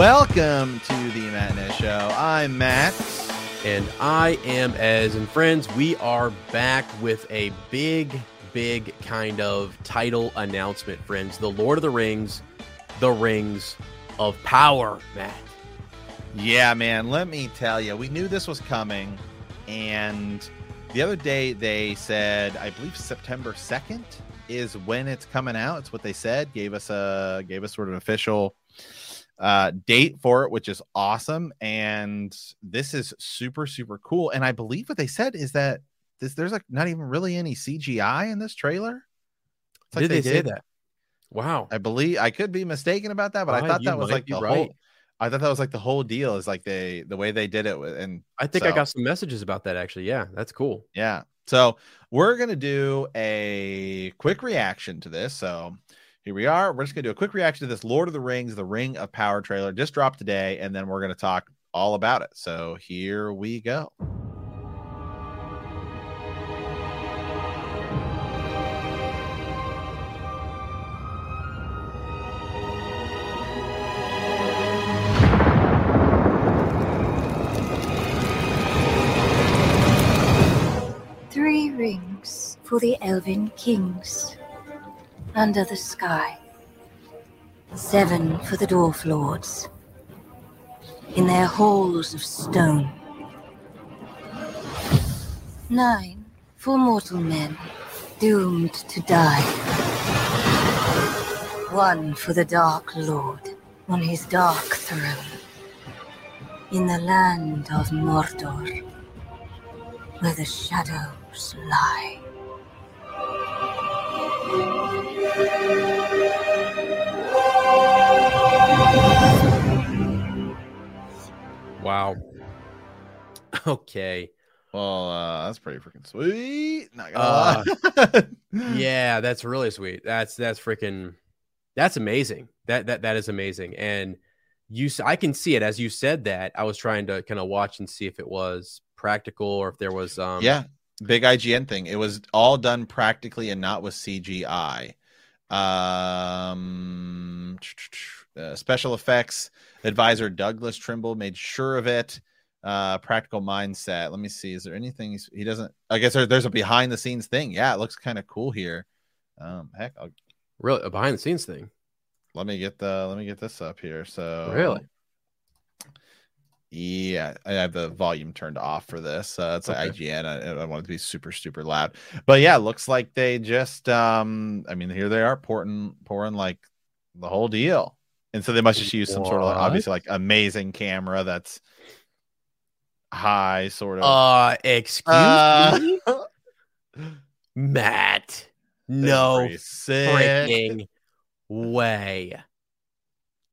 Welcome to the Matt Show. I'm Matt. And I am Ez. And friends, we are back with a big, big kind of title announcement, friends. The Lord of the Rings, the Rings of Power, Matt. Yeah, man. Let me tell you, we knew this was coming. And the other day they said, I believe September 2nd is when it's coming out. It's what they said. Gave us a gave us sort of an official uh, date for it, which is awesome. And this is super, super cool. And I believe what they said is that this, there's like not even really any CGI in this trailer. Like did they, they say that? Wow. I believe I could be mistaken about that, but I thought that was like the right. whole. I thought that was like the whole deal is like they the way they did it with, and I think so, I got some messages about that actually. Yeah, that's cool. Yeah. So we're gonna do a quick reaction to this. So here we are. We're just going to do a quick reaction to this Lord of the Rings, The Ring of Power trailer. Just dropped today, and then we're going to talk all about it. So here we go. Three rings for the Elven kings under the sky. Seven for the Dwarf Lords, in their halls of stone. Nine for mortal men, doomed to die. One for the Dark Lord on his dark throne, in the land of Mordor, where the shadows lie. Wow. Okay. Well, uh, that's pretty freaking sweet. Not gonna uh, yeah, that's really sweet. That's that's freaking that's amazing. That that that is amazing. And you I can see it as you said that. I was trying to kind of watch and see if it was practical or if there was um Yeah. Big IGN thing. It was all done practically and not with CGI. Um, uh, special effects advisor Douglas Trimble made sure of it. Uh, practical mindset. Let me see. Is there anything he doesn't? I guess there, there's a behind the scenes thing. Yeah, it looks kind of cool here. Um, heck, I'll, really a behind the scenes thing. Let me get the. Let me get this up here. So really, yeah, I have the volume turned off for this. Uh, it's okay. like IGN. I, I, want it to be super, super loud. But yeah, looks like they just. um I mean, here they are pouring, pouring like the whole deal, and so they must just use some sort of like, obviously like amazing camera that's high, sort of. Uh, excuse uh, me, Matt. No freaking way,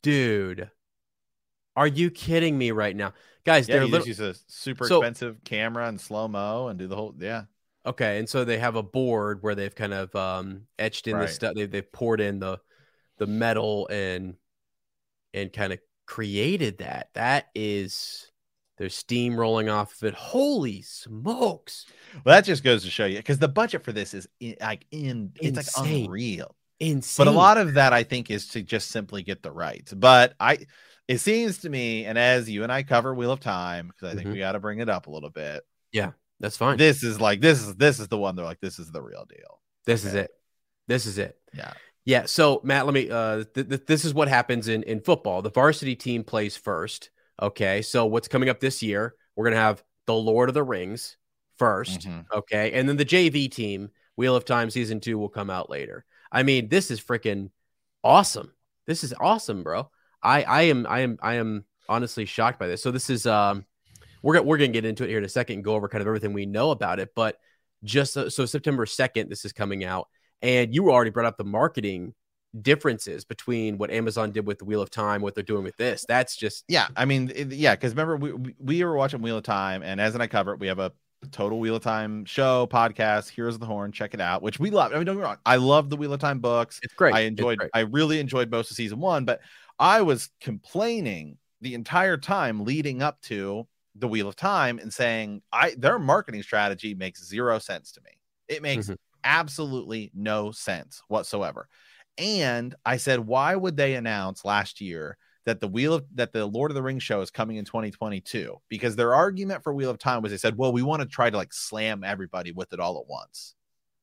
dude. Are you kidding me right now, guys? Yeah, they're little... use a super so, expensive camera and slow mo and do the whole yeah. Okay, and so they have a board where they've kind of um, etched in right. the stuff. They, they've poured in the the metal and and kind of created that. That is there's steam rolling off of it. Holy smokes! Well, that just goes to show you because the budget for this is in, like in it's Insane. like unreal. Insane. But a lot of that I think is to just simply get the rights. But I it seems to me, and as you and I cover Wheel of Time, because I think mm-hmm. we got to bring it up a little bit. Yeah, that's fine. This is like this is this is the one they're like this is the real deal. This okay. is it. This is it. Yeah. Yeah. So Matt, let me. Uh, th- th- this is what happens in in football. The varsity team plays first. Okay. So what's coming up this year? We're gonna have the Lord of the Rings 1st mm-hmm. Okay, and then the JV team Wheel of Time season two will come out later. I mean, this is freaking awesome. This is awesome, bro. I I am I am I am honestly shocked by this. So this is um we're gonna we're gonna get into it here in a second and go over kind of everything we know about it. But just so, so September second, this is coming out, and you already brought up the marketing differences between what Amazon did with the Wheel of Time, what they're doing with this. That's just yeah. I mean, it, yeah, because remember we we were watching Wheel of Time, and as and I cover it, we have a total Wheel of Time show podcast. Here's the Horn, check it out. Which we love. I mean, don't get me wrong, I love the Wheel of Time books. It's great. I enjoyed. I really enjoyed most of season one, but I was complaining the entire time leading up to the Wheel of Time and saying, I their marketing strategy makes zero sense to me. It makes mm-hmm. absolutely no sense whatsoever. And I said, why would they announce last year that the Wheel of that the Lord of the Rings show is coming in 2022? Because their argument for Wheel of Time was they said, well, we want to try to like slam everybody with it all at once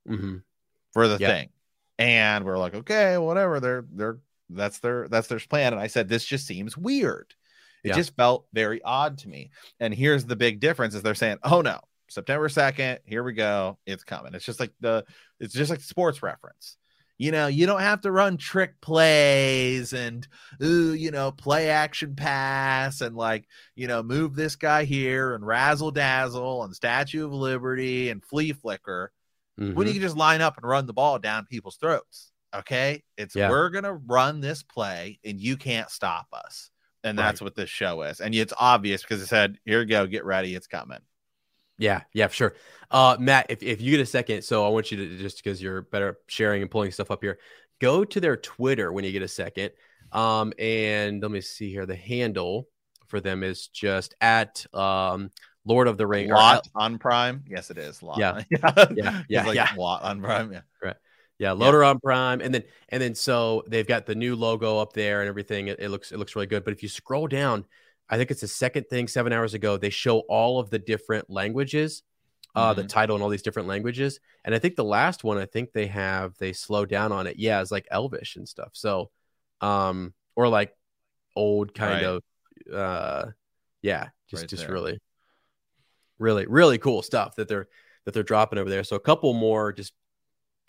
mm-hmm. for the yep. thing. And we're like, okay, whatever. They're they're that's their that's their plan. And I said, this just seems weird. It yeah. just felt very odd to me. And here's the big difference: is they're saying, "Oh no, September second, here we go, it's coming." It's just like the it's just like sports reference. You know, you don't have to run trick plays and ooh, you know, play action pass and like, you know, move this guy here and razzle dazzle and Statue of Liberty and flea flicker. Mm-hmm. When you can just line up and run the ball down people's throats. Okay. It's yeah. we're gonna run this play and you can't stop us and that's right. what this show is. And it's obvious because it said, "Here you go, get ready, it's coming." Yeah, yeah, sure. Uh, Matt, if, if you get a second, so I want you to just because you're better sharing and pulling stuff up here, go to their Twitter when you get a second. Um, and let me see here. The handle for them is just at um Lord of the Ring. Lot on Prime. Yes, it is. Lot. Yeah, yeah, yeah, yeah. like yeah. Lot on Prime. Yeah, right. Yeah, loader yeah. on Prime, and then and then so they've got the new logo up there and everything. It, it, looks it looks really good. But if you scroll down, I think it's the second thing. Seven hours ago, they show all of the different languages, uh, mm-hmm. the title and all these different languages. And I think the last one, I think they have they slow down on it. Yeah, it's like Elvish and stuff. So, um, or like old kind right. of, uh, yeah, just right just there. really, really, really cool stuff that they're that they're dropping over there. So a couple more just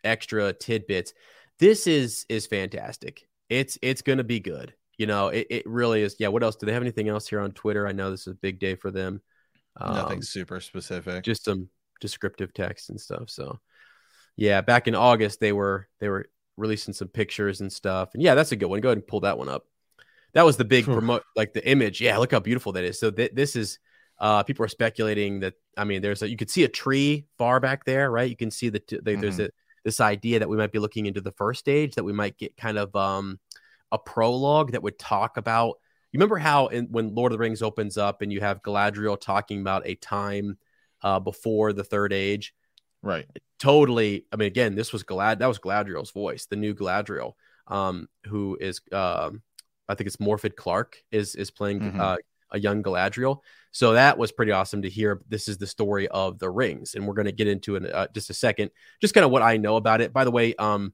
extra tidbits. This is is fantastic. It's it's going to be good. You know, it, it really is. Yeah. What else? Do they have anything else here on Twitter? I know this is a big day for them. Um, Nothing super specific. Just some descriptive text and stuff. So, yeah, back in August they were they were releasing some pictures and stuff. And yeah, that's a good one. Go ahead and pull that one up. That was the big promote, like the image. Yeah, look how beautiful that is. So th- this is uh, people are speculating that. I mean, there's a you could see a tree far back there, right? You can see the, t- the mm-hmm. there's a this idea that we might be looking into the first stage, that we might get kind of um, a prologue that would talk about. You remember how in, when Lord of the Rings opens up and you have Galadriel talking about a time uh, before the Third Age, right? Totally. I mean, again, this was Galad. That was Galadriel's voice, the new Galadriel, um, who is, um, I think it's Morfydd Clark is is playing mm-hmm. uh, a young Galadriel. So that was pretty awesome to hear. This is the story of the rings, and we're going to get into in uh, just a second, just kind of what I know about it. By the way, um,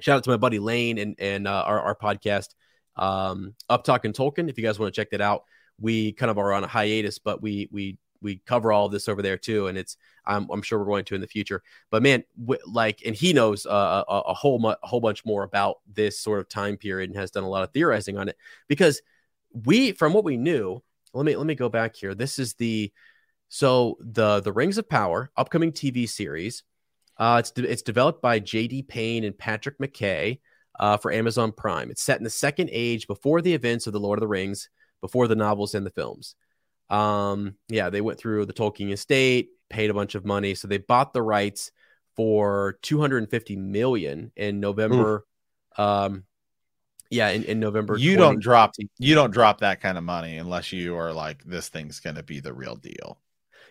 shout out to my buddy Lane and and uh, our our podcast, um, Up Talking Tolkien. If you guys want to check that out, we kind of are on a hiatus, but we we we cover all of this over there too, and it's I'm, I'm sure we're going to in the future. But man, w- like, and he knows uh, a, a, whole mu- a whole bunch more about this sort of time period and has done a lot of theorizing on it because we from what we knew let me let me go back here. This is the so the the Rings of Power upcoming TV series. Uh, it's de- it's developed by J.D. Payne and Patrick McKay uh, for Amazon Prime. It's set in the Second Age, before the events of the Lord of the Rings, before the novels and the films. Um, yeah, they went through the Tolkien estate, paid a bunch of money, so they bought the rights for 250 million in November. Um, yeah, in, in November. You don't drop you don't drop that kind of money unless you are like this thing's gonna be the real deal.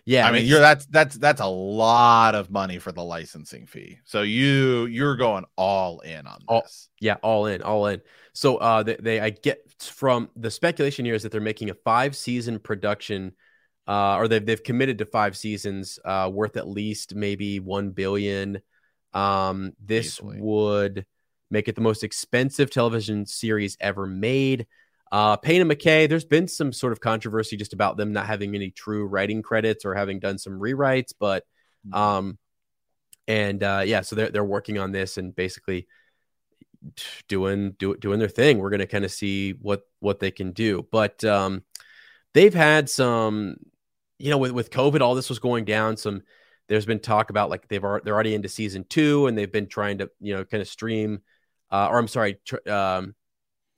Yeah, I mean you're that's that's that's a lot of money for the licensing fee. So you you're going all in on all, this. Yeah, all in, all in. So uh they, they I get from the speculation here is that they're making a five season production uh or they've they've committed to five seasons uh worth at least maybe one billion. Um this Easily. would make it the most expensive television series ever made. Uh, Payne and McKay, there's been some sort of controversy just about them not having any true writing credits or having done some rewrites, but mm-hmm. um, and uh, yeah, so they're they're working on this and basically doing do, doing their thing. We're going to kind of see what what they can do, but um, they've had some, you know, with with COVID, all this was going down. Some there's been talk about like they've they're already into season two, and they've been trying to you know kind of stream, uh, or I'm sorry, tr- um,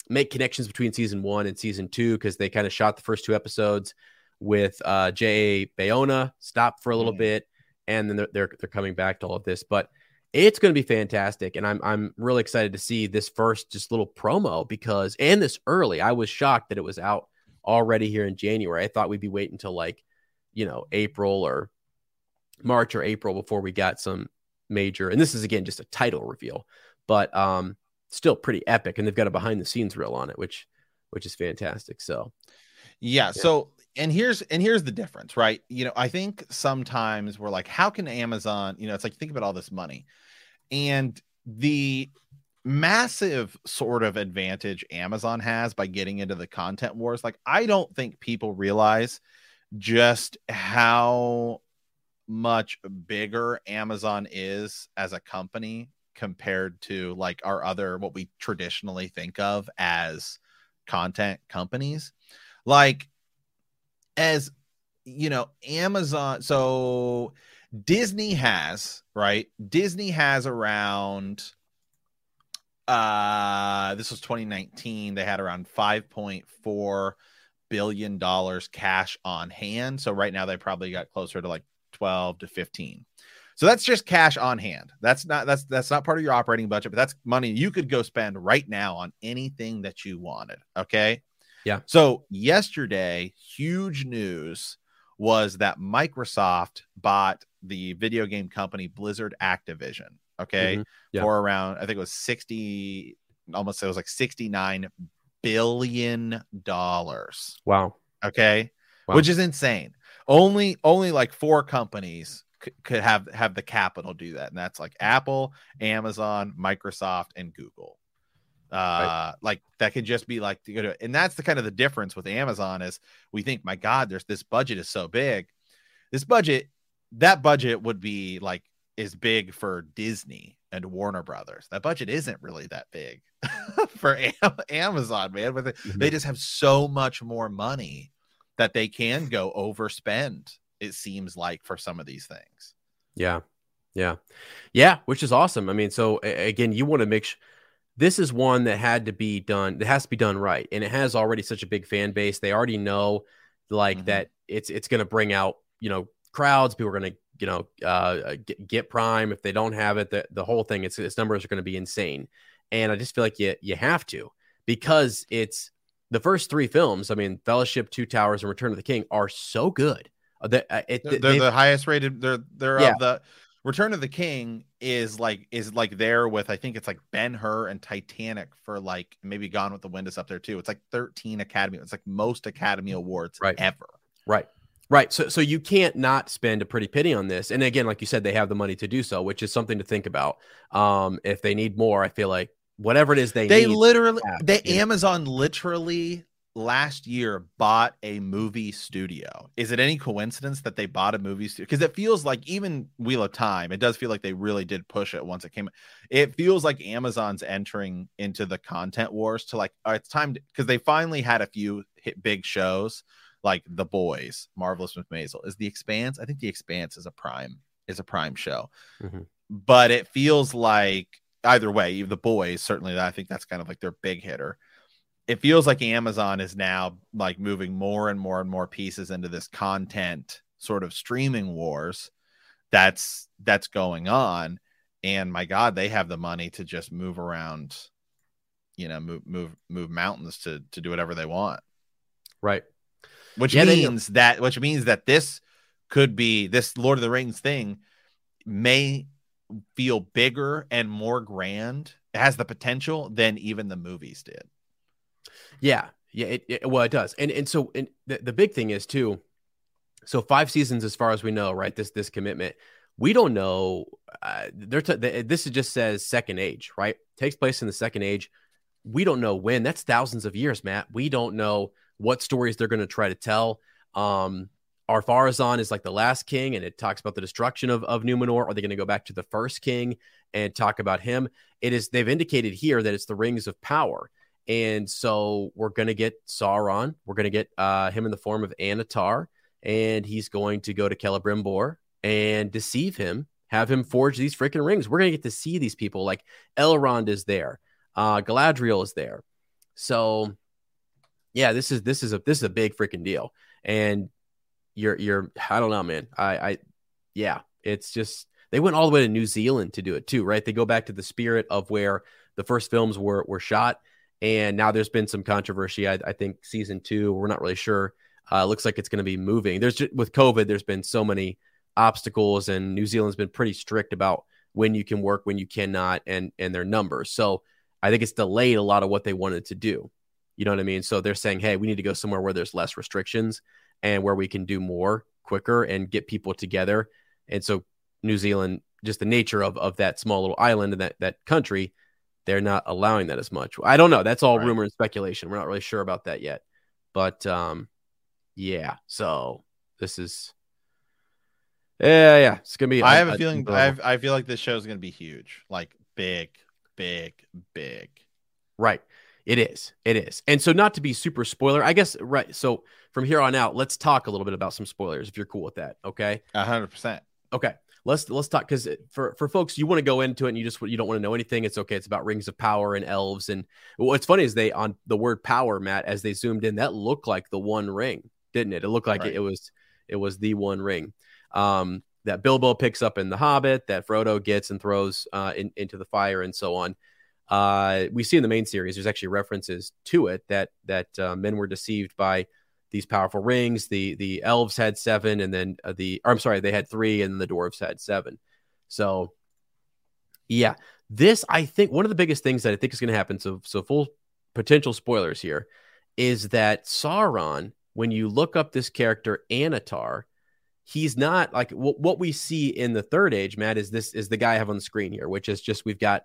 make connections between season one and season two because they kind of shot the first two episodes with uh, J. Bayona, stopped for a little mm-hmm. bit, and then they're, they're they're coming back to all of this, but it's going to be fantastic and i'm i'm really excited to see this first just little promo because and this early i was shocked that it was out already here in january i thought we'd be waiting until like you know april or march or april before we got some major and this is again just a title reveal but um still pretty epic and they've got a behind the scenes reel on it which which is fantastic so yeah, yeah. so and here's and here's the difference, right? You know, I think sometimes we're like, how can Amazon, you know, it's like think about all this money. And the massive sort of advantage Amazon has by getting into the content wars, like I don't think people realize just how much bigger Amazon is as a company compared to like our other what we traditionally think of as content companies. Like as you know, Amazon. So Disney has right. Disney has around. Uh, this was 2019. They had around 5.4 billion dollars cash on hand. So right now they probably got closer to like 12 to 15. So that's just cash on hand. That's not that's that's not part of your operating budget, but that's money you could go spend right now on anything that you wanted. Okay. Yeah. So yesterday, huge news was that Microsoft bought the video game company Blizzard Activision. Okay. Mm-hmm. Yeah. For around, I think it was 60, almost it was like 69 billion dollars. Wow. Okay. Wow. Which is insane. Only, only like four companies could have have the capital do that and that's like apple amazon microsoft and google uh right. like that could just be like and that's the kind of the difference with amazon is we think my god there's this budget is so big this budget that budget would be like is big for disney and warner brothers that budget isn't really that big for Am- amazon man but mm-hmm. they just have so much more money that they can go overspend it seems like for some of these things. Yeah. Yeah. Yeah which is awesome. I mean so again you want to make sure this is one that had to be done that has to be done right and it has already such a big fan base. They already know like mm-hmm. that it's it's going to bring out you know crowds. People are going to you know uh, get, get, prime. If they don't have it the, the whole thing its, its numbers are going to be insane. And i just feel like you you have to because it's the first three films i mean fellowship two towers and return of the king are so good uh, uh, it, they're the highest rated they're they're yeah. of the Return of the King is like is like there with I think it's like Ben Hur and Titanic for like maybe Gone with the Wind is up there too. It's like 13 Academy. It's like most Academy Awards right. ever. Right. Right. So so you can't not spend a pretty penny on this. And again, like you said, they have the money to do so, which is something to think about. Um, if they need more, I feel like whatever it is they they literally they Amazon literally last year bought a movie studio. Is it any coincidence that they bought a movie studio? Because it feels like even Wheel of Time, it does feel like they really did push it once it came. It feels like Amazon's entering into the content wars to like, oh, it's time because they finally had a few hit big shows like The Boys, Marvelous Miss Maisel. Is The Expanse? I think The Expanse is a prime is a prime show, mm-hmm. but it feels like either way, The Boys certainly. I think that's kind of like their big hitter it feels like Amazon is now like moving more and more and more pieces into this content sort of streaming wars that's that's going on. And my god they have the money to just move around you know move move move mountains to to do whatever they want. Right. Which yeah, means that which means that this could be this lord of the rings thing may feel bigger and more grand it has the potential than even the movies did yeah, yeah. It, it, well, it does, and and so and the, the big thing is too. So five seasons, as far as we know, right? This this commitment, we don't know. Uh, they're t- this just says second age, right? Takes place in the second age. We don't know when. That's thousands of years, Matt. We don't know what stories they're going to try to tell. Um, Ar-Pharazôn is like the last king, and it talks about the destruction of, of Numenor. Are they going to go back to the first king and talk about him? It is they've indicated here that it's the rings of power. And so we're going to get Sauron. We're going to get uh, him in the form of Annatar, and he's going to go to Celebrimbor and deceive him, have him forge these freaking rings. We're going to get to see these people. Like Elrond is there, uh, Galadriel is there. So, yeah, this is this is a this is a big freaking deal. And you're you're I don't know, man. I I yeah, it's just they went all the way to New Zealand to do it too, right? They go back to the spirit of where the first films were were shot, and now there's been some controversy. I, I think season two, we're not really sure. Uh, looks like it's going to be moving. There's just, with COVID, there's been so many obstacles, and New Zealand's been pretty strict about when you can work, when you cannot, and and their numbers. So I think it's delayed a lot of what they wanted to do. You know what I mean? So they're saying, hey, we need to go somewhere where there's less restrictions and where we can do more quicker and get people together. And so New Zealand, just the nature of of that small little island and that that country, they're not allowing that as much. I don't know. That's all right. rumor and speculation. We're not really sure about that yet. But um yeah, so this is yeah, yeah. It's gonna be. I have a, a feeling. I, have, I feel like this show is gonna be huge, like big, big, big. Right. It is. It is. And so, not to be super spoiler, I guess. Right. So from here on out, let's talk a little bit about some spoilers, if you're cool with that. Okay. A hundred percent. Okay. Let's let's talk because for for folks, you want to go into it and you just you don't want to know anything. It's okay. It's about rings of power and elves. And what's funny is they on the word power, Matt, as they zoomed in, that looked like the one ring, didn't it? It looked like right. it, it was it was the one ring. Um, that Bilbo picks up in The Hobbit, that Frodo gets and throws uh, in, into the fire, and so on. Uh, we see in the main series, there's actually references to it that that uh, men were deceived by these powerful rings. The the elves had seven, and then uh, the I'm sorry, they had three, and the dwarves had seven. So, yeah, this I think one of the biggest things that I think is going to happen. So so full potential spoilers here is that Sauron, when you look up this character Annatar, he's not like w- what we see in the third age. Matt is this is the guy I have on the screen here, which is just we've got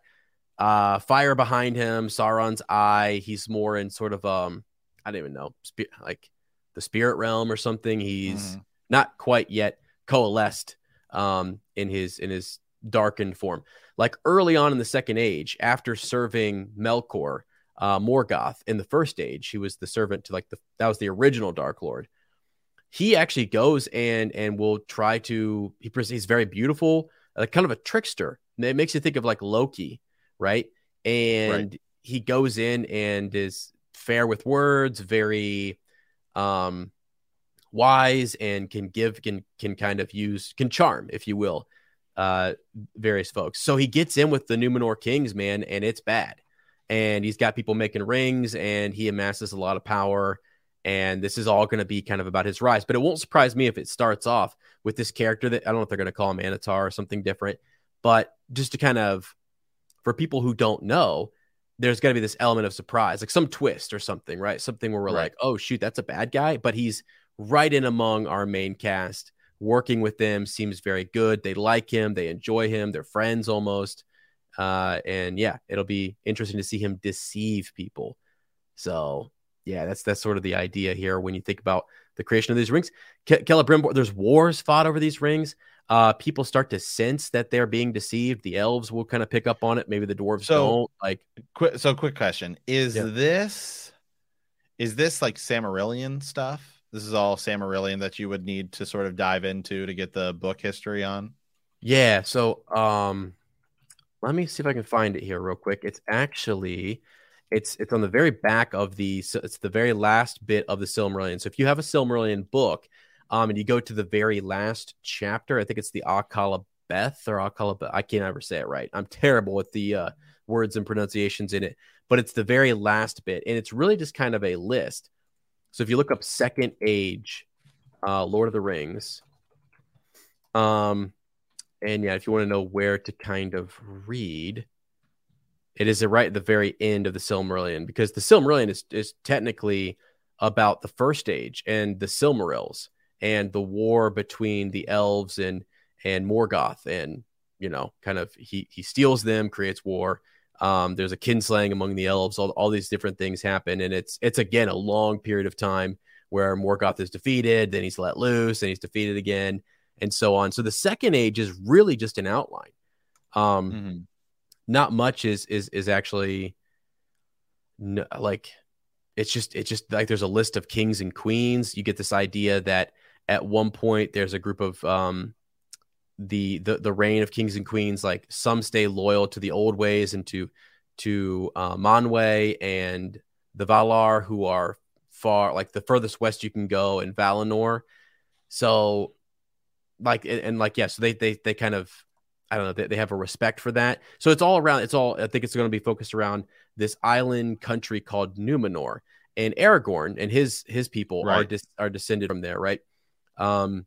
uh, fire behind him, Sauron's eye. He's more in sort of um, I don't even know, spe- like the spirit realm or something. He's mm-hmm. not quite yet coalesced um in his in his darkened form. Like early on in the second age, after serving Melkor, uh, Morgoth in the first age, he was the servant to like the that was the original Dark Lord. He actually goes and and will try to. He he's very beautiful, like kind of a trickster. It makes you think of like Loki right? And right. he goes in and is fair with words, very um wise and can give can can kind of use can charm if you will uh various folks. So he gets in with the numenor kings man and it's bad. And he's got people making rings and he amasses a lot of power. And this is all going to be kind of about his rise. But it won't surprise me if it starts off with this character that i don't know if they're going to call him Annatar or something different. But just to kind of for people who don't know, there's going to be this element of surprise, like some twist or something, right? Something where we're right. like, oh, shoot, that's a bad guy, but he's right in among our main cast. Working with them seems very good. They like him, they enjoy him, they're friends almost. Uh, and yeah, it'll be interesting to see him deceive people. So yeah, that's that's sort of the idea here when you think about the creation of these rings. Ke- Celebrimbor, there's wars fought over these rings uh, people start to sense that they're being deceived. The elves will kind of pick up on it. Maybe the dwarves so, don't. Like, quick. So, quick question: Is yeah. this is this like Silmarillion stuff? This is all Silmarillion that you would need to sort of dive into to get the book history on. Yeah. So, um, let me see if I can find it here real quick. It's actually it's it's on the very back of the so it's the very last bit of the Silmarillion. So if you have a Silmarillion book, um, and you go to the very last chapter. I think it's the Akala Beth or Akala. I can't ever say it right. I'm terrible with the uh, words and pronunciations in it, but it's the very last bit, and it's really just kind of a list. So if you look up Second Age, uh, Lord of the Rings, um, and yeah, if you want to know where to kind of read, it is right at the very end of the Silmarillion because the Silmarillion is is technically about the first age and the Silmarils and the war between the elves and and Morgoth and you know kind of he he steals them creates war um, there's a kinslaying among the elves all, all these different things happen and it's it's again a long period of time where Morgoth is defeated, then he's let loose, and he's defeated again, and so on. So the second age is really just an outline. Um, mm-hmm. not much is is is actually no, like it's just it's just like there's a list of kings and queens. You get this idea that at one point there's a group of um the the the reign of kings and queens like some stay loyal to the old ways and to to uh, Manwë and the Valar who are far like the furthest west you can go in Valinor. So like and, and like yeah, so they they they kind of I don't know they, they have a respect for that. So it's all around. It's all I think it's going to be focused around this island country called Numenor and Aragorn and his his people right. are dis, are descended from there, right? Um,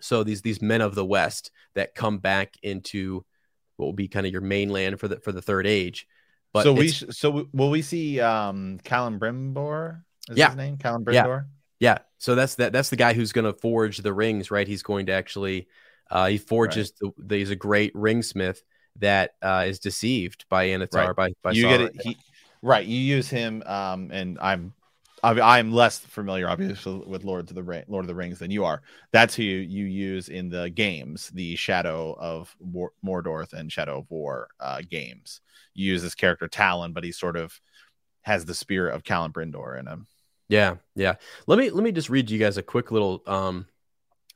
so these these men of the West that come back into what will be kind of your mainland for the for the third age. But so we so will we see um Celebrimbor? Is yeah. his name Celebrimbor? Yeah. yeah. So that's that that's the guy who's going to forge the rings, right? He's going to actually uh he forges right. the, he's a great ringsmith that uh is deceived by Annatar right. by by you Sauron. get it he, right you use him um and I'm I'm less familiar, obviously, with Lord of the Ring, Lord of the Rings than you are. That's who you, you use in the games, the Shadow of War, Mordor and Shadow of War uh, games. You use this character Talion, but he sort of has the spirit of Celebrimbor in him. Yeah, yeah. Let me let me just read you guys a quick little um,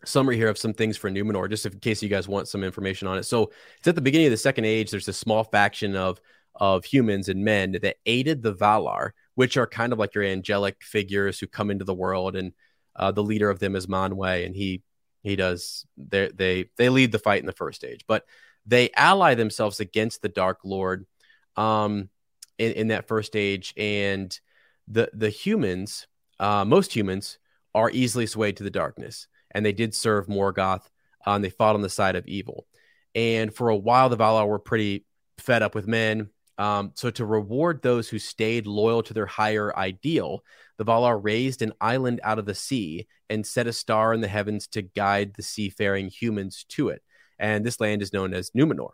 summary here of some things for Numenor, just in case you guys want some information on it. So it's at the beginning of the Second Age. There's a small faction of of humans and men that aided the Valar which are kind of like your angelic figures who come into the world, and uh, the leader of them is Manwë, and he he does they they they lead the fight in the first stage, but they ally themselves against the Dark Lord um, in, in that first stage, and the the humans, uh, most humans, are easily swayed to the darkness, and they did serve Morgoth, uh, and they fought on the side of evil. And for a while, the Valar were pretty fed up with men um, so, to reward those who stayed loyal to their higher ideal, the Valar raised an island out of the sea and set a star in the heavens to guide the seafaring humans to it. And this land is known as Numenor.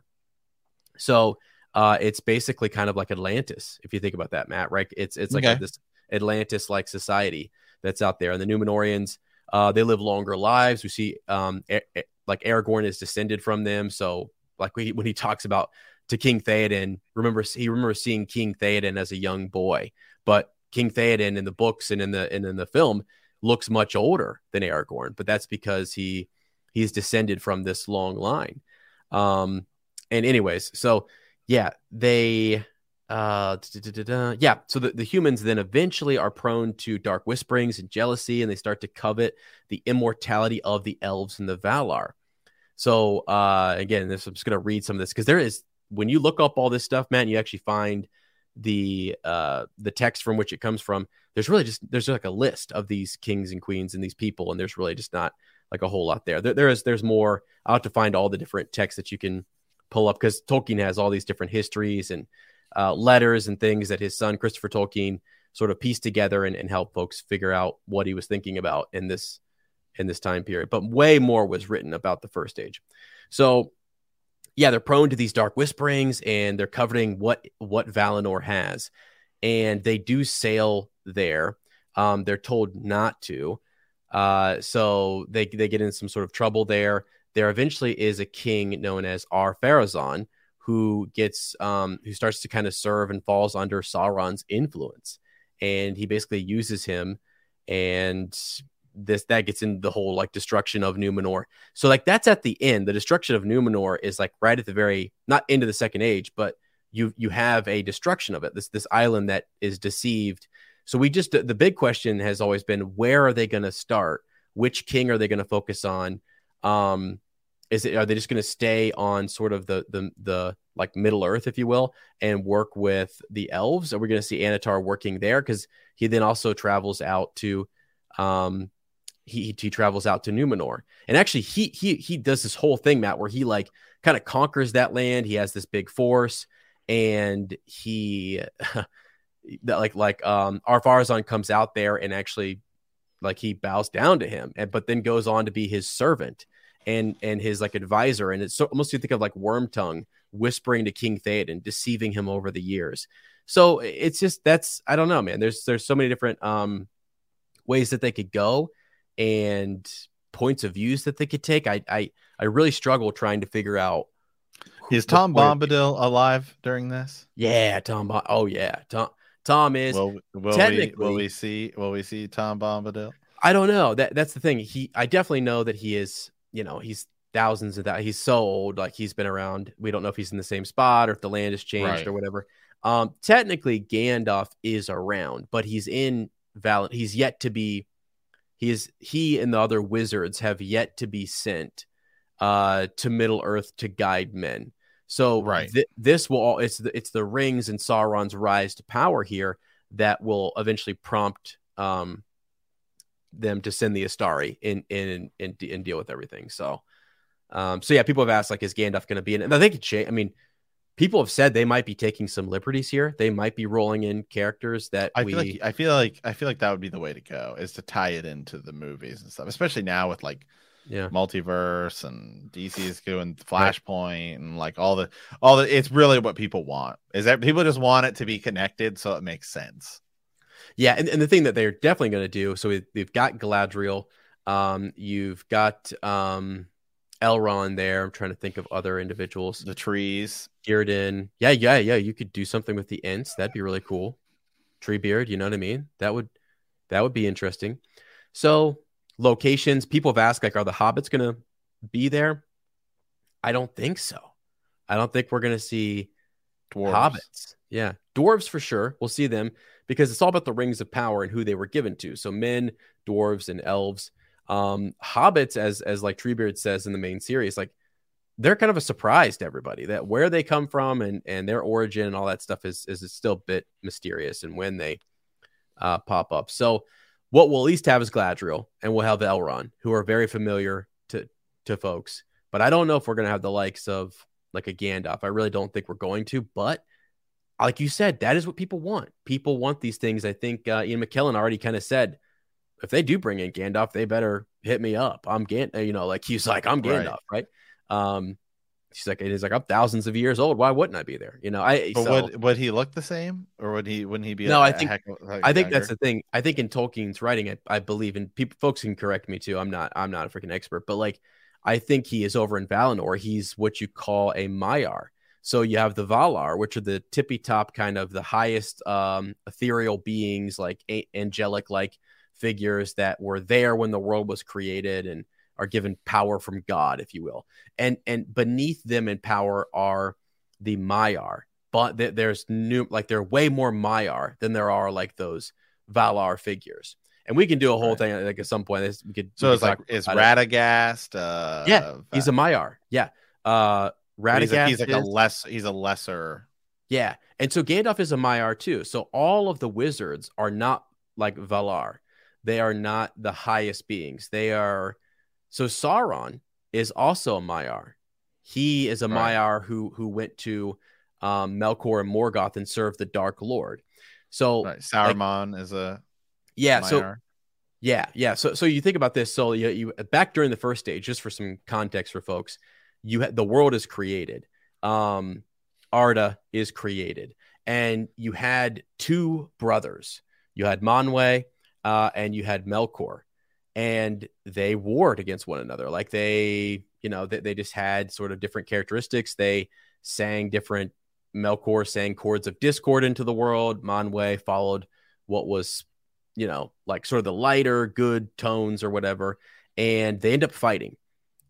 So, uh, it's basically kind of like Atlantis, if you think about that, Matt. Right? It's it's like okay. this Atlantis-like society that's out there, and the Numenorians uh, they live longer lives. We see um, a- a- like Aragorn is descended from them, so like he, when he talks about to King Theoden. Remember, he remembers seeing King Theoden as a young boy, but King Theoden in the books and in the and in the film looks much older than Aragorn. But that's because he he's descended from this long line. Um, and anyways, so yeah, they uh yeah so the, the humans then eventually are prone to dark whisperings and jealousy and they start to covet the immortality of the elves and the valar so uh again this i'm just going to read some of this because there is when you look up all this stuff, man, you actually find the uh the text from which it comes from there's really just there's like a list of these kings and queens and these people and there's really just not like a whole lot there. There, there is there's more. I'll have to find all the different texts that you can pull up because tolkien has all these different histories and uh, letters and things that his son christopher tolkien sort of pieced together and, and help folks figure out what he was thinking about in this in this time period. But way more was written about the first age. So yeah, they're prone to these dark whisperings and they're covering what what Valinor has. And they do sail there. Um, they're told not to. Uh, so they they get in some sort of trouble there. There eventually is a king known as Ar-Pharazôn who gets um, who starts to kind of serve and falls under Sauron's influence, and he basically uses him and this that gets into the whole like destruction of Numenor. So like that's at the end. The destruction of Numenor is like right at the very not into the second age, but you you have a destruction of it. This this island that is deceived. So we just the big question has always been where are they going to start? Which king are they going to focus on? Um is it are they just going to stay on sort of the the the like Middle Earth, if you will, and work with the elves? Are we going to see Annatar working there? Because he then also travels out to um he he travels out to Numenor, and actually he he he does this whole thing, Matt, where he like kind of conquers that land. He has this big force, and he that like like um Ar-Pharazôn comes out there and actually like he bows down to him, and but then goes on to be his servant and and his like advisor, and it's so, almost you think of like Wormtongue whispering to King Theoden, deceiving him over the years. So it's just that's I don't know, man. There's there's so many different um ways that they could go and points of views that they could take. I I I really struggle trying to figure out. Is Tom Bombadil alive during this? Yeah, Tom. Bo- oh yeah, Tom. Tom is. Will, will technically, we, will we see? Will we see Tom Bombadil? I don't know. That that's the thing. He, I definitely know that he is. You know, he's thousands of that. He's so old. Like he's been around. We don't know if he's in the same spot or if the land has changed right. or whatever. Um, technically, Gandalf is around, but he's in Val. He's yet to be. He is. He and the other wizards have yet to be sent uh, to Middle Earth to guide men. So right. Th- this will all. It's the it's the rings and Sauron's rise to power here that will eventually prompt um, them to send the Istari in in in, and deal with everything. So. Um, so yeah, people have asked like, is Gandalf going to be in it? And I think it. I mean, people have said they might be taking some liberties here. They might be rolling in characters that I we... feel like I feel like I feel like that would be the way to go is to tie it into the movies and stuff, especially now with like yeah multiverse and DC is doing Flashpoint right. and like all the all the it's really what people want. Is that people just want it to be connected so it makes sense. Yeah, and, and the thing that they're definitely going to do, so we, have got Galadriel, um, you've got um Elrond there. I'm trying to think of other individuals. The trees. Círdan. Yeah, yeah, yeah. You could do something with the Ents. That'd be really cool. Treebeard, you know what I mean? That would that would be interesting. So locations, people have asked, like, are the hobbits gonna be there? I don't think so. I don't think we're gonna see dwarves. hobbits. Yeah. Dwarves for sure. We'll see them because it's all about the rings of power and who they were given to. So men, dwarves, and elves. Um, hobbits, as as like Treebeard says in the main series, like they're kind of a surprise to everybody that where they come from and and their origin and all that stuff is is still a bit mysterious and when they uh, pop up. So what we'll at least have is Galadriel and we'll have Elrond, who are very familiar to to folks. But I don't know if we're gonna have the likes of like a Gandalf. I really don't think we're going to, but like you said, that is what people want. People want these things. I think uh, Ian McKellen already kind of said if they do bring in Gandalf, they better hit me up. I'm Gan, you know, like he's like, I'm Gandalf, right? right? Um, she's like, he's like, I'm thousands of years old. Why wouldn't I be there? You know, I. But so, would would he look the same, or would he wouldn't he be? No, a, I think heck, like I think younger? that's the thing. I think in Tolkien's writing, I, I believe, and people folks can correct me too. I'm not I'm not a freaking expert, but like I think he is over in Valinor. He's what you call a Maiar. So you have the Valar, which are the tippy top kind of the highest um, ethereal beings, like a- angelic, like figures that were there when the world was created and are given power from God, if you will. And and beneath them in power are the Maiar. But th- there's new like there are way more Maiar than there are like those Valar figures. And we can do a whole right. thing like at some point. This, we could so we it's like is Radagast? Uh, yeah, he's a Maiar. Yeah, uh, Radagast. He's, a, he's like is, a less. He's a lesser. Yeah, and so Gandalf is a Maiar too. So all of the wizards are not like Valar they are not the highest beings. They are so Sauron is also a Maiar. He is a right. Maiar who who went to um, Melkor and Morgoth and served the Dark Lord. So right. Saruman like, is a yeah. Maiar. So yeah, yeah. So so you think about this. So you, you back during the first stage, just for some context for folks, you had the world is created. Um, Arda is created, and you had two brothers. You had Manwe uh, and you had Melkor, and they warred against one another. Like they, you know, they, they just had sort of different characteristics. They sang different. Melkor sang chords of discord into the world. Manwe followed what was, you know, like sort of the lighter, good tones or whatever, and they end up fighting.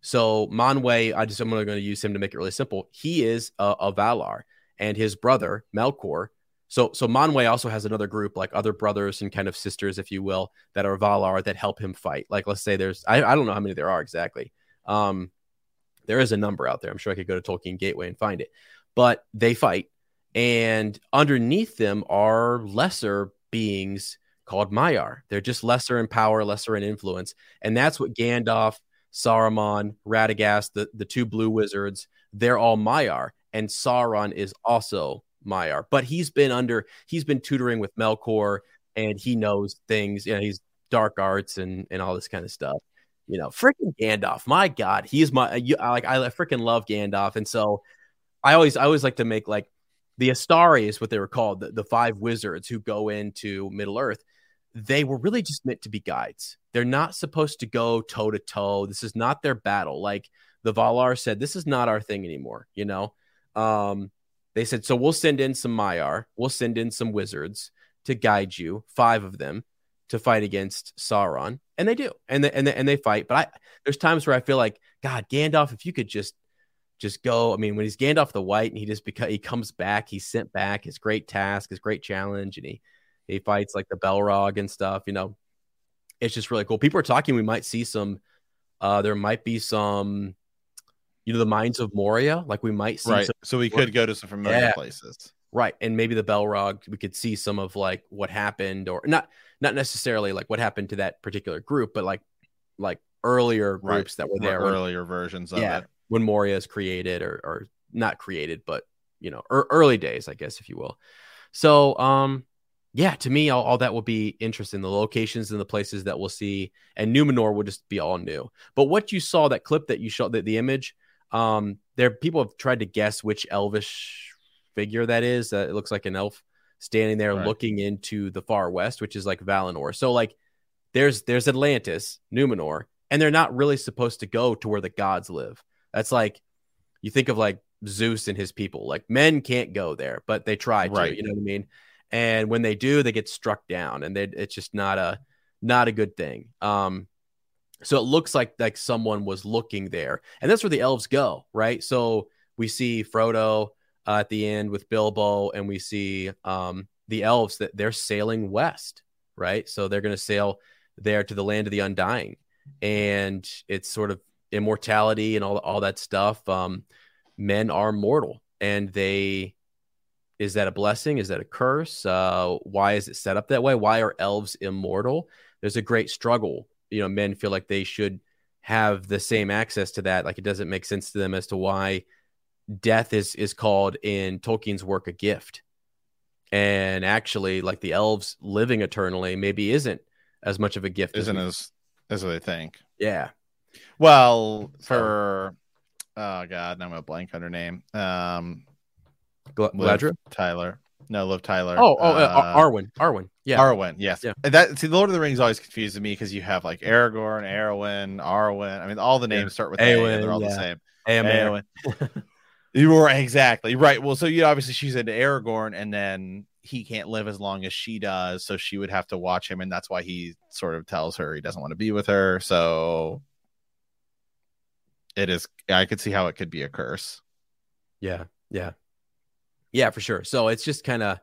So Manwe, I just I'm going to use him to make it really simple. He is a, a Valar, and his brother Melkor so so Manwe also has another group, like other brothers and kind of sisters, if you will, that are Valar that help him fight. Like let's say there's I, I don't know how many there are exactly. Um, there is a number out there. I'm sure I could go to Tolkien Gateway and find it. But they fight, and underneath them are lesser beings called Maiar. They're just lesser in power, lesser in influence, and that's what Gandalf, Saruman, Radagast, the the two blue wizards, they're all Maiar, and Sauron is also Maiar, but he's been under he's been tutoring with Melkor and he knows things. You know, he's dark arts and and all this kind of stuff. You know, freaking Gandalf. My God, he's my you, like I freaking love Gandalf, and so I always I always like to make like the Istari is what they were called, the, the five wizards who go into Middle Earth. they were really just meant to be guides. They're not supposed to go toe to toe. This is not their battle. Like the Valar said, this is not our thing anymore. You know, um, they said, so we'll send in some Maiar, we'll send in some wizards to guide you, five of them, to fight against Sauron, and they do, and they, and they, and they fight. But I, there's times where I feel like, God, Gandalf, if you could just just go. I mean, when he's Gandalf the White and he just because he comes back, he's sent back his great task, his great challenge, and he he fights like the Balrog and stuff. You know, it's just really cool. People are talking. We might see some. Uh, there might be some. You know, the mines of Moria. Like we might see. Right. Some, so we could go to some familiar Yeah. places. right, and maybe the Balrog. We could see some of like what happened, or not. Not necessarily like what happened to that particular group, but like like earlier Right. groups that were there when- earlier versions of Yeah. it. when Moria is created or or not created, but you know, er, early days, I guess, if you will. So, um, yeah, to me, all, all that will be interesting. The locations and the places that we'll see, and Numenor will just be all new. But what you saw, that clip that you showed, the, the image, um, there people have tried to guess which elvish figure that is. Uh, it looks like an elf standing there Right. looking into the far west, which is like Valinor. So, like, there's there's Atlantis, Numenor, and they're not really supposed to go to where the gods live. That's like you think of like Zeus and his people. Like men can't go there, but they try to. Right. You know what I mean? And when they do, they get struck down, and they, it's just not a not a good thing. Um, so it looks like like someone was looking there, and that's where the elves go, right? So we see Frodo uh, at the end with Bilbo, and we see um, the elves that they're sailing west, right? So they're going to sail there to the land of the undying, and it's sort of immortality and all all that stuff. Um, men are mortal, and they is that a blessing? Is that a curse? Uh, why is it set up that way? Why are elves immortal? There's a great struggle. You know, men feel like they should have the same access to that. Like it doesn't make sense to them as to why death is is called in Tolkien's work a gift. And actually, like the elves living eternally maybe isn't as much of a gift. Isn't we- as as they think. yeah. Well, So- for oh god, now I'm gonna blank on her name. Um, Gl-? Tyler. No, Liv Tyler. Oh, oh, uh, uh, Arwen. Arwen. Yeah. Arwen, yes. Yeah. That see, Lord of the Rings always confuses me because you have like Aragorn, Arwen, Arwen. I mean, all the names Yeah. start with A, and they're all yeah. the same. Eomer. Eowyn. you were exactly right. Well, so you obviously she's into Aragorn, and then he can't live as long as she does, so she would have to watch him, and that's why he sort of tells her he doesn't want to be with her. So it is. I could see how it could be a curse. Yeah, yeah, yeah, for sure. So it's just kind of,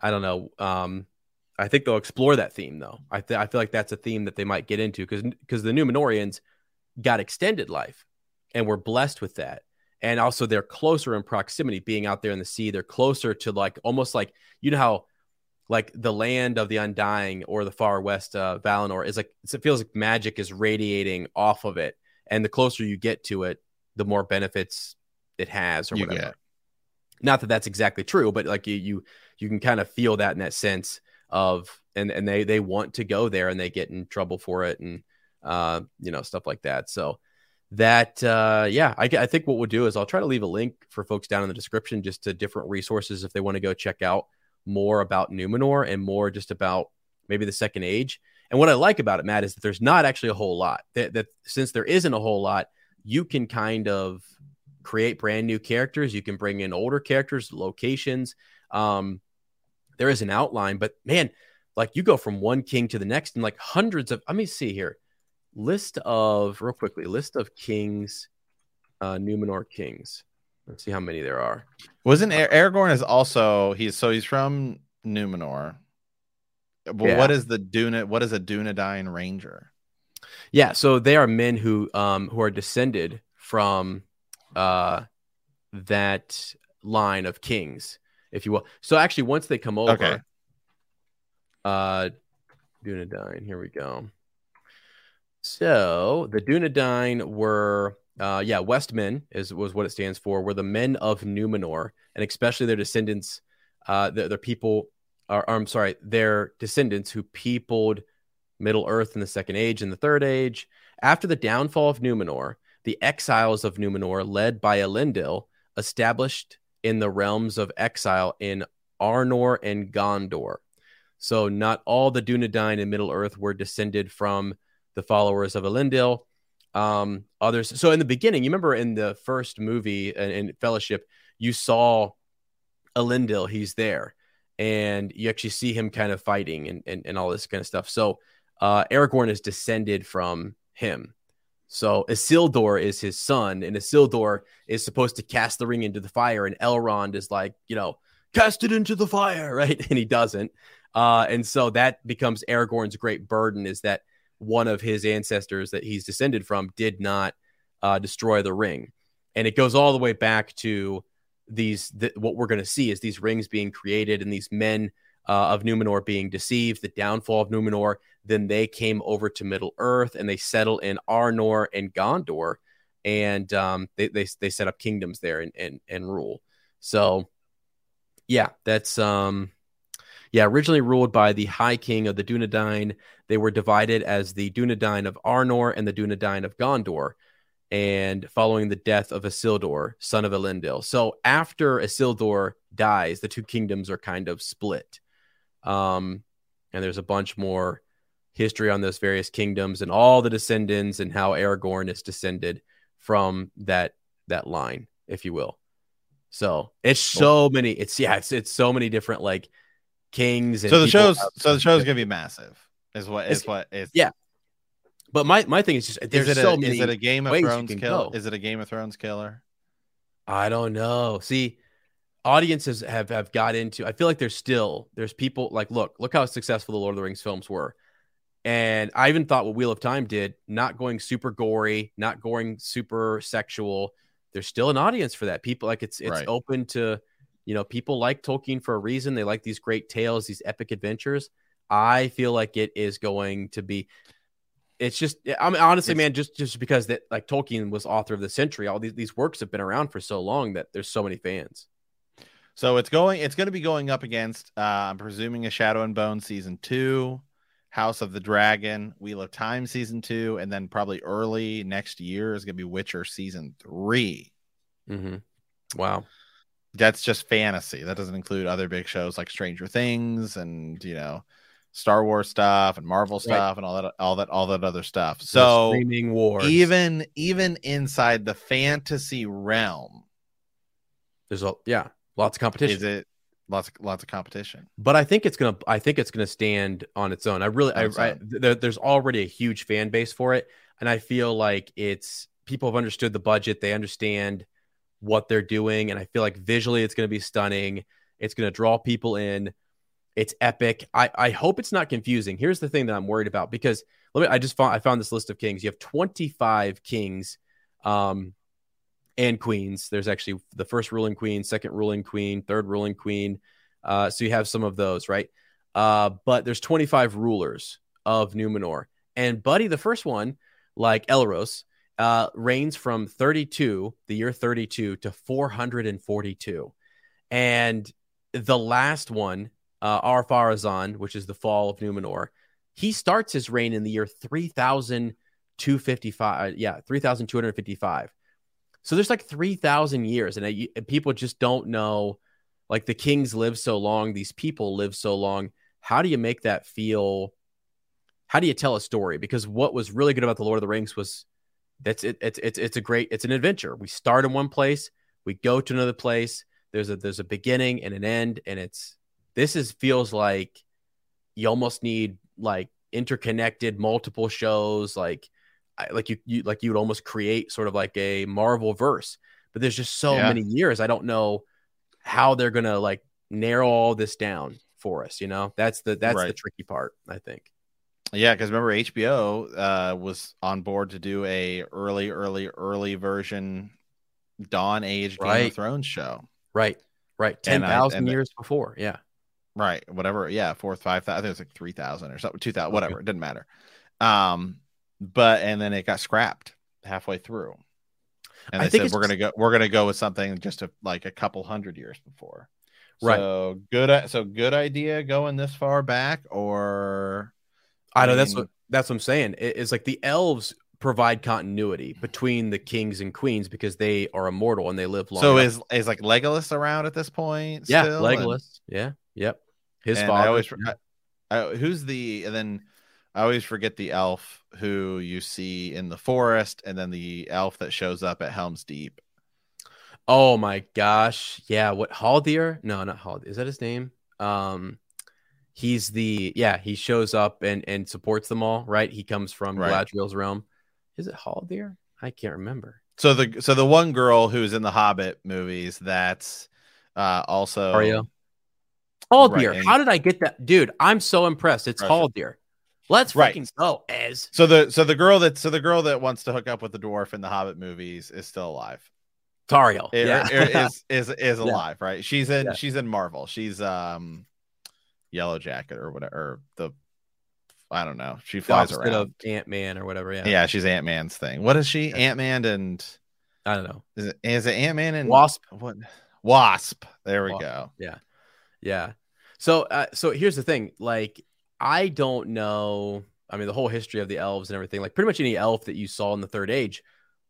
I don't know. Um, I think they'll explore that theme though. I th- I feel like that's a theme that they might get into because because the Numenorians got extended life and were blessed with that, and also they're closer in proximity, being out there in the sea. They're closer to like almost like you know how like the land of the undying or the far west uh, Valinor is like it feels like magic is radiating off of it, and the closer you get to it, the more benefits it has or You whatever. get. Not that that's exactly true, but like you you you can kind of feel that in that sense of and and they they want to go there and they get in trouble for it and uh you know stuff like that. So that uh yeah, I, I think what we'll do is I'll try to leave a link for folks down in the description just to different resources if they want to go check out more about Numenor and more just about maybe the second age. And what I like about it, Matt, is that there's not actually a whole lot. That, that since there isn't a whole lot, you can kind of create brand new characters. You can bring in older characters, locations. Um, there is an outline, but man, like you go from one king to the next, and like hundreds of. Let me see here, list of real quickly, list of kings, uh, Numenor kings. Let's see how many there are. Wasn't Ar- Aragorn is also he's so he's from Numenor. But Yeah. what is the Duna? What is a Dunedain Ranger? Yeah, so they are men who um who are descended from uh that line of kings, if you will. So actually, once they come over, Okay. uh, Dunedain. Here we go. So the Dunedain were, uh, yeah, Westmen is was what it stands for. Were the men of Numenor, and especially their descendants, uh, their, their people. Are, I'm sorry, their descendants who peopled Middle Earth in the Second Age and the Third Age. After the downfall of Numenor, the exiles of Numenor, led by Elendil, established in the realms of exile in Arnor and Gondor. So not all the Dunedain in Middle Earth were descended from the followers of Elendil. Um, others. So in the beginning, you remember in the first movie in, in Fellowship, you saw Elendil. He's there, and you actually see him kind of fighting and and, and all this kind of stuff. So uh, Aragorn is descended from him. So Isildur is his son, and Isildur is supposed to cast the ring into the fire, and Elrond is like, you know, cast it into the fire, right? And he doesn't. Uh, and so that becomes Aragorn's great burden is that one of his ancestors that he's descended from did not uh, destroy the ring. And it goes all the way back to these, th- what we're going to see is these rings being created and these men uh, of Numenor being deceived, the downfall of Numenor. Then they came over to Middle Earth and they settle in Arnor and Gondor, and um, they, they they set up kingdoms there and and, and rule. So, yeah, that's um, yeah, originally ruled by the High King of the Dunedain. They were divided as the Dunedain of Arnor and the Dunedain of Gondor. And following the death of Isildur, son of Elendil. So after Isildur dies, the two kingdoms are kind of split. Um, and there's a bunch more history on those various kingdoms and all the descendants and how Aragorn is descended from that that line, if you will. So it's so many. It's yeah, it's it's so many different like kings. so the show's so the show's gonna be massive. Is what is what is yeah. But my my thing is just there's is it so a, many. is it a Game of Thrones killer? Is it a Game of Thrones killer? I don't know. See, audiences have have got into. I feel like there's still there's people like look look how successful the Lord of the Rings films were. And I even thought what Wheel of Time did, not going super gory, not going super sexual. There's still an audience for that. People like it's it's Right. open to, you know, people like Tolkien for a reason. They like these great tales, these epic adventures. I feel like it is going to be. It's just, I mean, honestly, It's- man, just just because that like Tolkien was author of the century, all these these works have been around for so long that there's so many fans. So it's going. It's going to be going up against. Uh, I'm presuming a Shadow and Bone season two, House of the Dragon, Wheel of Time season two, and then probably early next year is going to be Witcher season three. Mm-hmm. Wow. That's just fantasy. That doesn't include other big shows like Stranger Things and you know, Star Wars stuff and Marvel stuff and all that, all that, all that other stuff. The So streaming wars. even even inside the fantasy realm, there's a yeah, lots of competition. is it lots lots of competition? but I think it's gonna. I think it's gonna stand on its own. I really, I, I there, there's already a huge fan base for it, and I feel like it's people have understood the budget. They understand what they're doing, and I feel like visually it's gonna be stunning. It's gonna draw people in. It's epic. I, I hope it's not confusing. Here's the thing that I'm worried about because let me. I just found I found this list of kings. You have 25 kings. Um, and queens. There's actually the first ruling queen, second ruling queen, third ruling queen. Uh, so you have some of those, right? Uh, but there's 25 rulers of Numenor, and Buddy, the first one, like Elros, uh, reigns from 32, the year 32, to 442, and the last one, uh, Ar-Pharazôn, which is the fall of Numenor, he starts his reign in the year 3,255. Yeah, 3,255. So there's like 3,000 years, and, people just don't know. Like the kings live so long, these people live so long. How do you make that feel? How do you tell a story? Because what was really good about the Lord of the Rings was that's it. It's it's it's a great. It's an adventure. We start in one place, we go to another place. There's a there's a beginning and an end, and it's this is feels like you almost need like interconnected multiple shows like I- like you, you like you would almost create sort of like a Marvel verse. But there's just so Yeah. many years. I don't know how they're gonna like narrow all this down for us. You know, that's the that's the tricky part. I think. Yeah, because remember HBO uh, was on board to do a early, early, early version Dawn Age Game Right. of Thrones show. Right. Right. Ten thousand and the- years before. Yeah. Right. Whatever. Yeah. Fourth, five thousand. I think it was like three thousand or something. Two thousand. Whatever. It didn't matter. Um, but and then it got scrapped halfway through, and I they think said we're gonna go. We're gonna go with something just a, like a couple hundred years before. Right. So good. So good idea going this far back, or I know that's mean- what that's what I'm saying. It- It's like the elves provide continuity between the kings and queens because they are immortal and they live long. so enough. is is like Legolas around at this point? yeah, still? And- Legolas. Yeah. Yep. His and father. I always yeah. uh, who's the and then I always forget the elf who you see in the forest, and then the elf that shows up at Helm's Deep. Oh my gosh. Yeah. What Haldir? No, not Haldir. Is that his name? Um, he's the yeah, he shows up and and supports them all, right? He comes from right. Galadriel's realm. Is it Haldir? I can't remember. So the so the one girl who's in the Hobbit movies that's uh also Arya. Haldir. Right, How did I get that? Dude, I'm so impressed. It's Haldir. Let's right. fucking go, Ez. So the so the girl that so the girl that wants to hook up with the dwarf in the Hobbit movies is still alive. Tauriel, it, yeah. is is is alive, yeah. right? She's in yeah. she's in Marvel. She's um Yellow Jacket or whatever. Or the I don't know. She flies around. Of Ant Man or whatever. Yeah, yeah. She's Ant Man's thing. What is she? Ant Man and I don't know. Is it is it Ant Man and Wasp? What? Wasp. There we Wasp. go. Yeah, yeah. So uh, so here's the thing. Like I don't know. I mean, the whole history of the elves and everything. Like pretty much any elf that you saw in the Third Age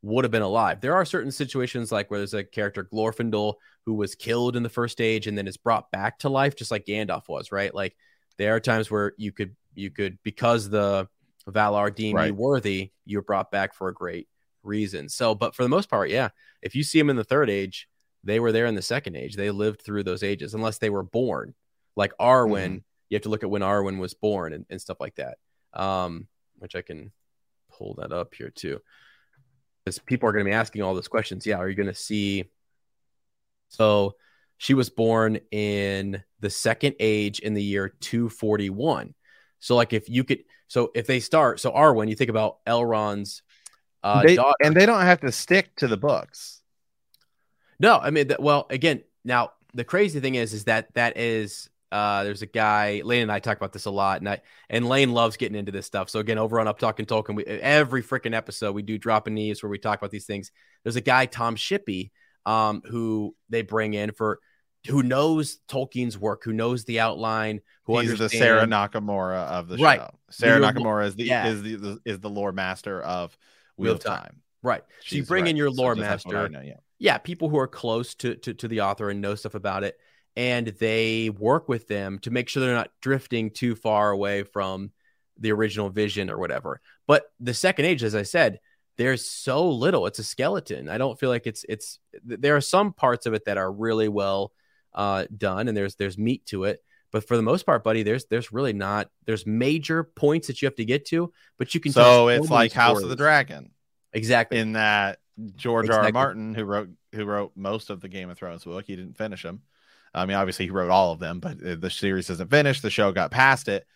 would have been alive. There are certain situations like where there's a character Glorfindel who was killed in the first age and then is brought back to life, just like Gandalf was, right? Like there are times where you could you could because the Valar deem right. you worthy, you're brought back for a great reason. So, but for the most part, yeah, if you see them in the third age, they were there in the second age. They lived through those ages, unless they were born. Like Arwen, mm-hmm. You have to look at when Arwen was born and, and stuff like that. Um, which I can pull that up here too because people are going to be asking all those questions. Yeah, are you going to see? So she was born in the second age in the year 241. So like if you could, so if they start, so Arwen, you think about Elrond's uh, they, daughter, and they don't have to stick to the books. No, I mean, well, again, now the crazy thing is, is that that is uh, there's a guy, Lane and I talk about this a lot, and I and Lane loves getting into this stuff. So again, over on Up Talking Tolkien, we every freaking episode we do dropping knees where we talk about these things. There's a guy, Tom Shippey, um, who they bring in for who knows Tolkien's work, who knows the outline, who He's the Sarah Nakamura of the right. show. Sarah Nakamura is the, yeah. is the is the lore master of Wheel, Wheel of Time. Time. Right. She's so you bring right. in your lore so master. Know, yeah. yeah, people who are close to, to to the author and know stuff about it and they work with them to make sure they're not drifting too far away from the original vision or whatever. But the second age, as I said, there's so little. It's a skeleton. I don't feel like it's it's. There are some parts of it that are really well uh, done, and there's there's meat to it. But for the most part, buddy, there's there's really not. There's major points that you have to get to, but you can. So it's like House of the Dragon, exactly. In that George exactly. R. R. Martin, who wrote who wrote most of the Game of Thrones book, he didn't finish them. I mean, obviously he wrote all of them, but the series isn't finished. The show got past it.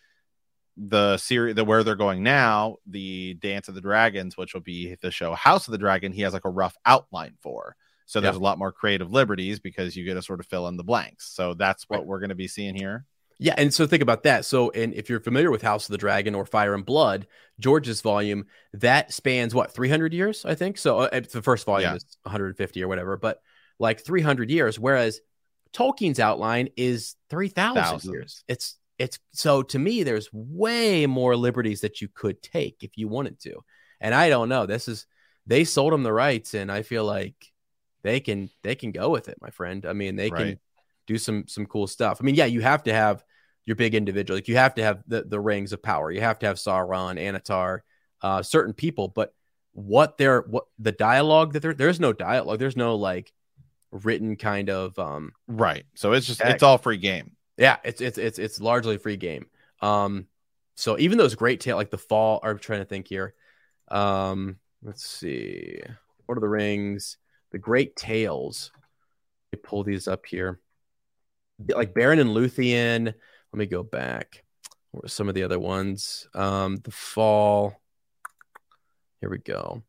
The series, the where they're going now, the Dance of the Dragons, which will be the show House of the Dragon, he has like a rough outline for. So there's yeah. a lot more creative liberties because you get to sort of fill in the blanks. So that's what right. we're going to be seeing here. Yeah, and so think about that. So, and if you're familiar with House of the Dragon or Fire and Blood, George's volume that spans what 300 years, I think. So uh, the first volume yeah. is 150 or whatever, but like 300 years. Whereas Tolkien's outline is 3000 years. It's it's so to me there's way more liberties that you could take if you wanted to. And I don't know. This is they sold them the rights and I feel like they can they can go with it, my friend. I mean, they right. can do some some cool stuff. I mean, yeah, you have to have your big individual. Like you have to have the the rings of power. You have to have Sauron, Annatar, uh, certain people, but what they're what the dialogue that there there's no dialogue. There's no like written kind of um right. So it's just it's all free game. Yeah, it's it's it's it's largely free game. Um so even those great tale like the fall I'm trying to think here. Um let's see. What are the rings? The great tales. Let me pull these up here. Like Beren and Luthien. Let me go back. What some of the other ones? Um the fall. Here we go.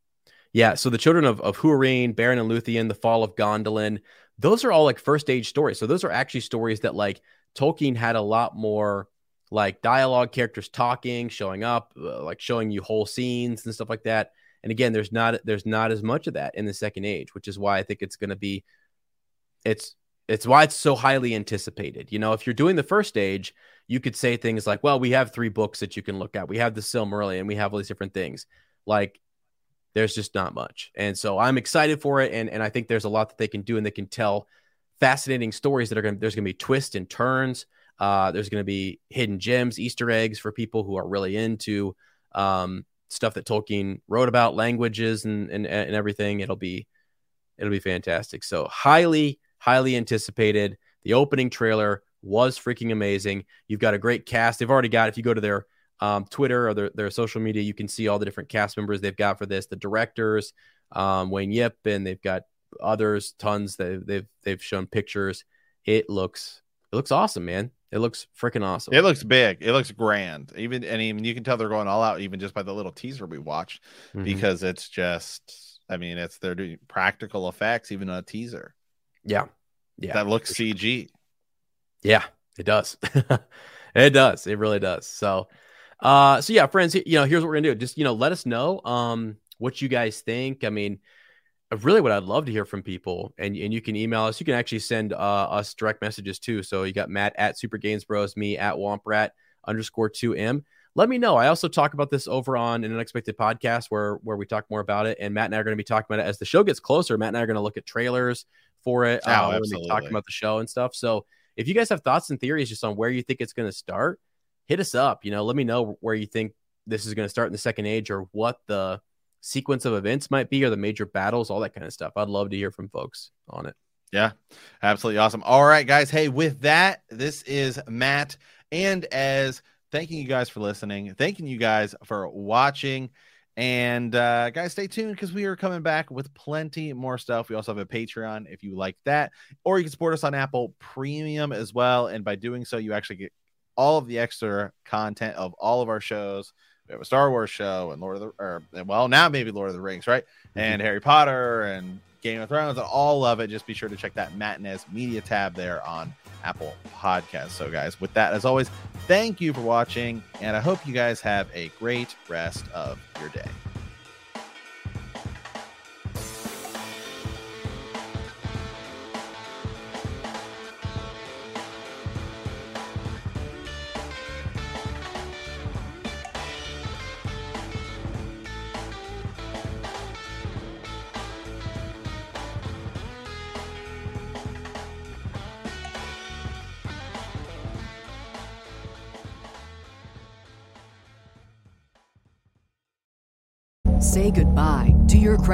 Yeah, so the children of, of Húrin, Beren and Luthien, the fall of Gondolin, those are all like first age stories. So those are actually stories that like Tolkien had a lot more like dialogue, characters talking, showing up, uh, like showing you whole scenes and stuff like that. And again, there's not there's not as much of that in the second age, which is why I think it's going to be it's it's why it's so highly anticipated. You know, if you're doing the first age, you could say things like, "Well, we have three books that you can look at. We have the Silmarillion, we have all these different things." Like there's just not much. And so I'm excited for it. And, and I think there's a lot that they can do and they can tell fascinating stories that are going to, there's going to be twists and turns. Uh, there's going to be hidden gems, Easter eggs for people who are really into um, stuff that Tolkien wrote about, languages and, and and everything. It'll be it'll be fantastic. So highly highly anticipated. The opening trailer was freaking amazing. You've got a great cast. They've already got if you go to their um, Twitter or their, their social media, you can see all the different cast members they've got for this. The directors, um, Wayne Yip, and they've got others, tons. They've they've they've shown pictures. It looks it looks awesome, man. It looks freaking awesome. It looks big. It looks grand. Even and even you can tell they're going all out, even just by the little teaser we watched, mm-hmm. because it's just. I mean, it's they're doing practical effects, even on a teaser. Yeah, yeah. That looks CG. Yeah, it does. it does. It really does. So, uh, so yeah, friends. You know, here's what we're gonna do. Just you know, let us know um what you guys think. I mean, really what I'd love to hear from people, and, and you can email us. You can actually send uh, us direct messages too. So you got Matt at Super Games Bros, me at Womprat underscore 2M. Let me know. I also talk about this over on an unexpected podcast where where we talk more about it. And Matt and I are going to be talking about it as the show gets closer. Matt and I are going to look at trailers for it. Oh, uh, absolutely. talking about the show and stuff. So if you guys have thoughts and theories just on where you think it's going to start, hit us up. You know, let me know where you think this is going to start in the second age or what the sequence of events might be or the major battles, all that kind of stuff. I'd love to hear from folks on it. Yeah, absolutely awesome. All right, guys. Hey, with that, this is Matt and Ez thanking you guys for listening, thanking you guys for watching. And uh, guys, stay tuned because we are coming back with plenty more stuff. We also have a Patreon if you like that, or you can support us on Apple Premium as well. And by doing so, you actually get all of the extra content of all of our shows we have a Star Wars show and Lord of the, or well, now maybe Lord of the Rings, right? Mm-hmm. And Harry Potter and Game of Thrones and all of it. Just be sure to check that Matt Media tab there on Apple Podcasts. So, guys, with that, as always, thank you for watching, and I hope you guys have a great rest of your day.